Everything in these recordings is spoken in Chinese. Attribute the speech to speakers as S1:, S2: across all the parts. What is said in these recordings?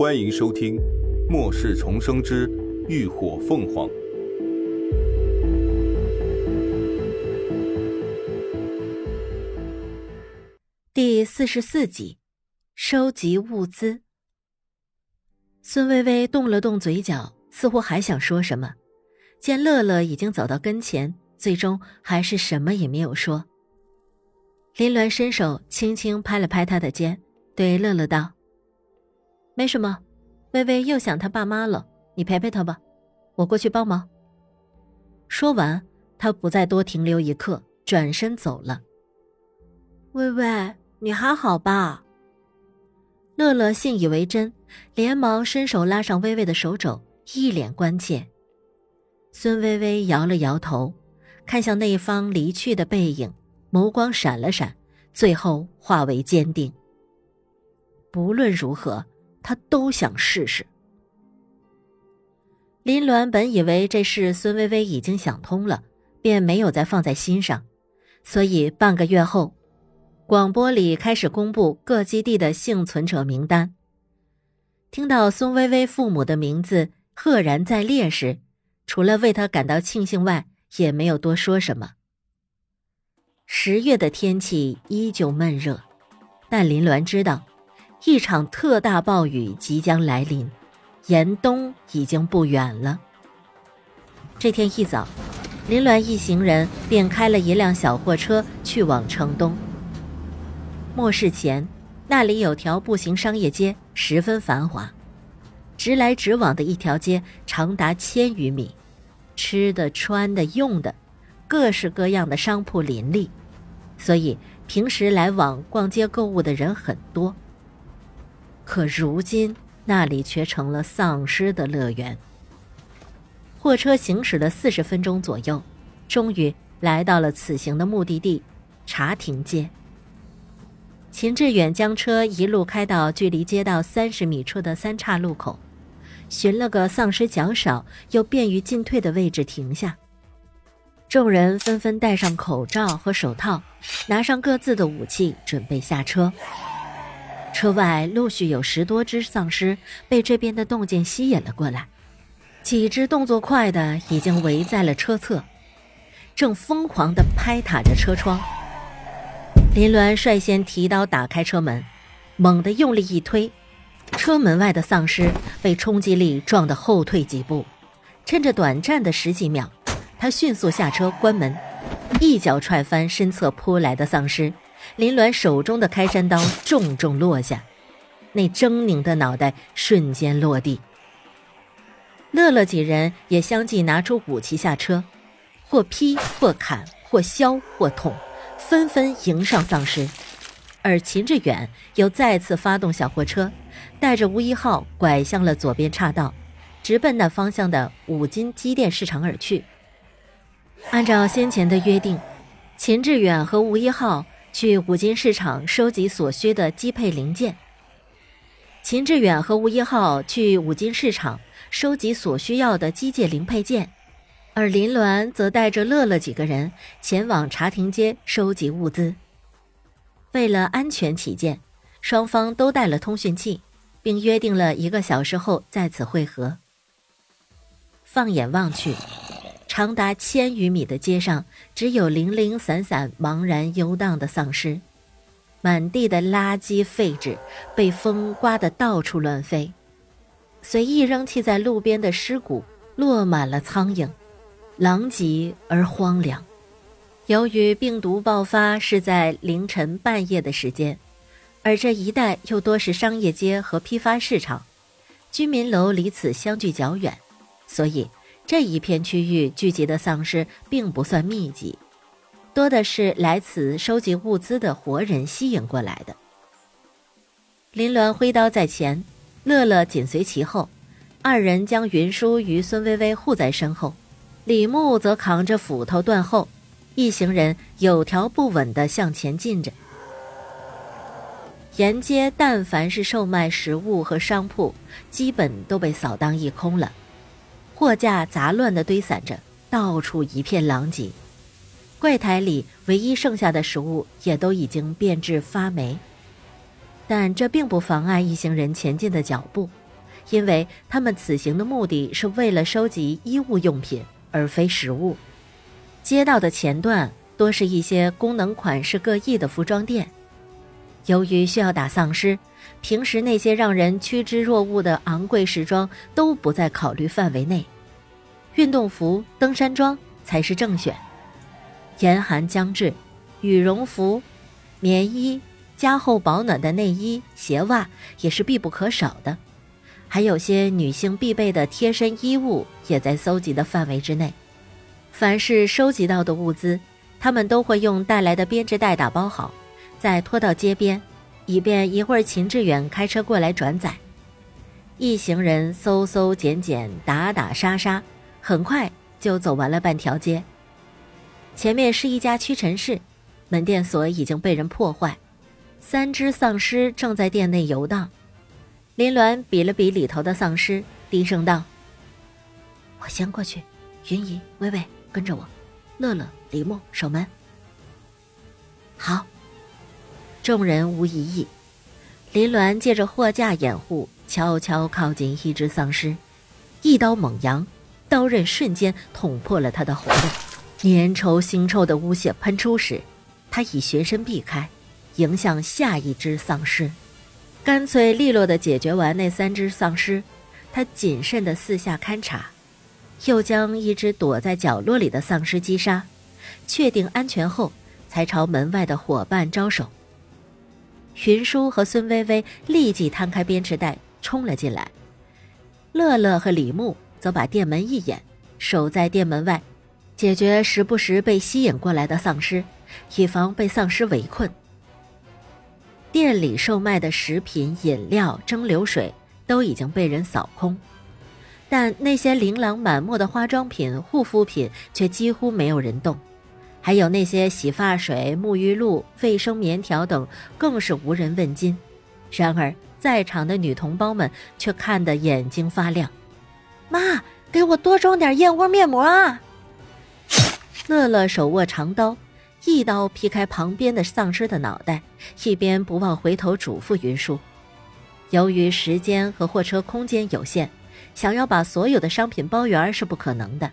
S1: 欢迎收听《末世重生之浴火凤凰》
S2: 第四十四集：收集物资。孙微微动了动嘴角，似乎还想说什么，见乐乐已经走到跟前，最终还是什么也没有说。林鸾伸手轻轻拍了拍他的肩，对乐乐道。没什么，微微又想他爸妈了，你陪陪他吧，我过去帮忙。说完，他不再多停留一刻，转身走了。
S3: 微微，你还好吧？
S2: 乐乐信以为真，连忙伸手拉上微微的手肘，一脸关切。孙微微摇了摇头，看向那方离去的背影，眸光闪了闪，最后化为坚定。不论如何。他都想试试。林鸾本以为这事孙微微已经想通了，便没有再放在心上，所以半个月后，广播里开始公布各基地的幸存者名单。听到孙微微父母的名字赫然在列时，除了为他感到庆幸外，也没有多说什么。十月的天气依旧闷热，但林鸾知道。一场特大暴雨即将来临，严冬已经不远了。这天一早，林鸾一行人便开了一辆小货车去往城东。末世前，那里有条步行商业街，十分繁华，直来直往的一条街长达千余米，吃的、穿的、用的，各式各样的商铺林立，所以平时来往逛街购物的人很多。可如今，那里却成了丧尸的乐园。货车行驶了四十分钟左右，终于来到了此行的目的地——茶亭街。秦志远将车一路开到距离街道三十米处的三岔路口，寻了个丧尸较少又便于进退的位置停下。众人纷纷戴上口罩和手套，拿上各自的武器，准备下车。车外陆续有十多只丧尸被这边的动静吸引了过来，几只动作快的已经围在了车侧，正疯狂地拍打着车窗。林鸾率先提刀打开车门，猛地用力一推，车门外的丧尸被冲击力撞得后退几步。趁着短暂的十几秒，他迅速下车关门，一脚踹翻身侧扑来的丧尸。林鸾手中的开山刀重重落下，那狰狞的脑袋瞬间落地。乐乐几人也相继拿出武器下车，或劈或砍或削或捅，纷纷迎上丧尸。而秦志远又再次发动小货车，带着吴一浩拐向了左边岔道，直奔那方向的五金机电市场而去。按照先前的约定，秦志远和吴一浩。去五金市场收集所需的机配零件。秦志远和吴一浩去五金市场收集所需要的机械零配件，而林鸾则带着乐乐几个人前往茶亭街收集物资。为了安全起见，双方都带了通讯器，并约定了一个小时后在此会合。放眼望去。长达千余米的街上，只有零零散散、茫然游荡的丧尸，满地的垃圾废纸被风刮得到处乱飞，随意扔弃在路边的尸骨落满了苍蝇，狼藉而荒凉。由于病毒爆发是在凌晨半夜的时间，而这一带又多是商业街和批发市场，居民楼离此相距较远，所以。这一片区域聚集的丧尸并不算密集，多的是来此收集物资的活人吸引过来的。林鸾挥刀在前，乐乐紧随其后，二人将云舒与孙微微护在身后，李牧则扛着斧头断后，一行人有条不紊地向前进着。沿街但凡是售卖食物和商铺，基本都被扫荡一空了。货架杂乱地堆散着，到处一片狼藉。柜台里唯一剩下的食物也都已经变质发霉，但这并不妨碍一行人前进的脚步。因为他们此行的目的是为了收集衣物用品，而非食物。街道的前段多是一些功能款式各异的服装店。由于需要打丧尸，平时那些让人趋之若鹜的昂贵时装都不在考虑范围内，运动服、登山装才是正选。严寒将至，羽绒服、棉衣、加厚保暖的内衣、鞋袜也是必不可少的，还有些女性必备的贴身衣物也在搜集的范围之内。凡是收集到的物资，他们都会用带来的编织袋打包好。再拖到街边，以便一会儿秦志远开车过来转载。一行人搜搜捡捡，打打杀杀，很快就走完了半条街。前面是一家屈臣氏，门店锁已经被人破坏，三只丧尸正在店内游荡。林鸾比了比里头的丧尸，低声道：“我先过去，云姨、微微跟着我，乐乐、李牧守门。”好。众人无异。议，林鸾借着货架掩护，悄悄靠近一只丧尸，一刀猛扬，刀刃瞬间捅破了他的喉咙，粘稠腥臭的污血喷出时，他已旋身避开，迎向下一只丧尸，干脆利落地解决完那三只丧尸，他谨慎地四下勘察，又将一只躲在角落里的丧尸击杀，确定安全后，才朝门外的伙伴招手。云舒和孙薇薇立即摊开编织袋冲了进来，乐乐和李牧则把店门一掩，守在店门外，解决时不时被吸引过来的丧尸，以防被丧尸围困。店里售卖的食品、饮料、蒸馏水都已经被人扫空，但那些琳琅满目的化妆品、护肤品却几乎没有人动。还有那些洗发水、沐浴露、卫生棉条等，更是无人问津。然而，在场的女同胞们却看得眼睛发亮。
S3: 妈，给我多装点燕窝面膜啊！
S2: 乐乐手握长刀，一刀劈开旁边的丧尸的脑袋，一边不忘回头嘱咐云舒：“由于时间和货车空间有限，想要把所有的商品包圆是不可能的。”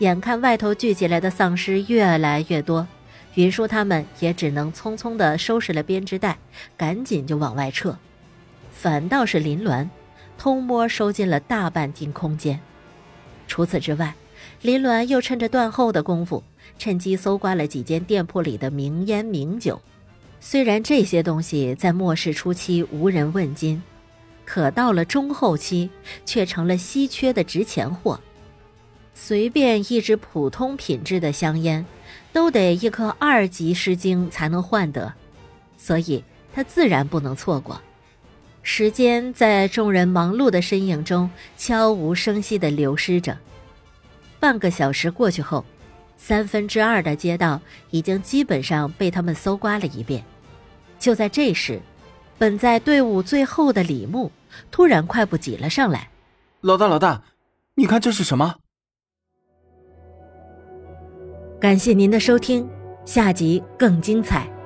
S2: 眼看外头聚集来的丧尸越来越多，云舒他们也只能匆匆地收拾了编织袋，赶紧就往外撤。反倒是林鸾，偷摸收进了大半进空间。除此之外，林鸾又趁着断后的功夫，趁机搜刮了几间店铺里的名烟名酒。虽然这些东西在末世初期无人问津，可到了中后期，却成了稀缺的值钱货。随便一支普通品质的香烟，都得一颗二级诗经才能换得，所以他自然不能错过。时间在众人忙碌的身影中悄无声息地流失着。半个小时过去后，三分之二的街道已经基本上被他们搜刮了一遍。就在这时，本在队伍最后的李牧突然快步挤了上来：“
S1: 老大，老大，你看这是什么？”
S2: 感谢您的收听，下集更精彩。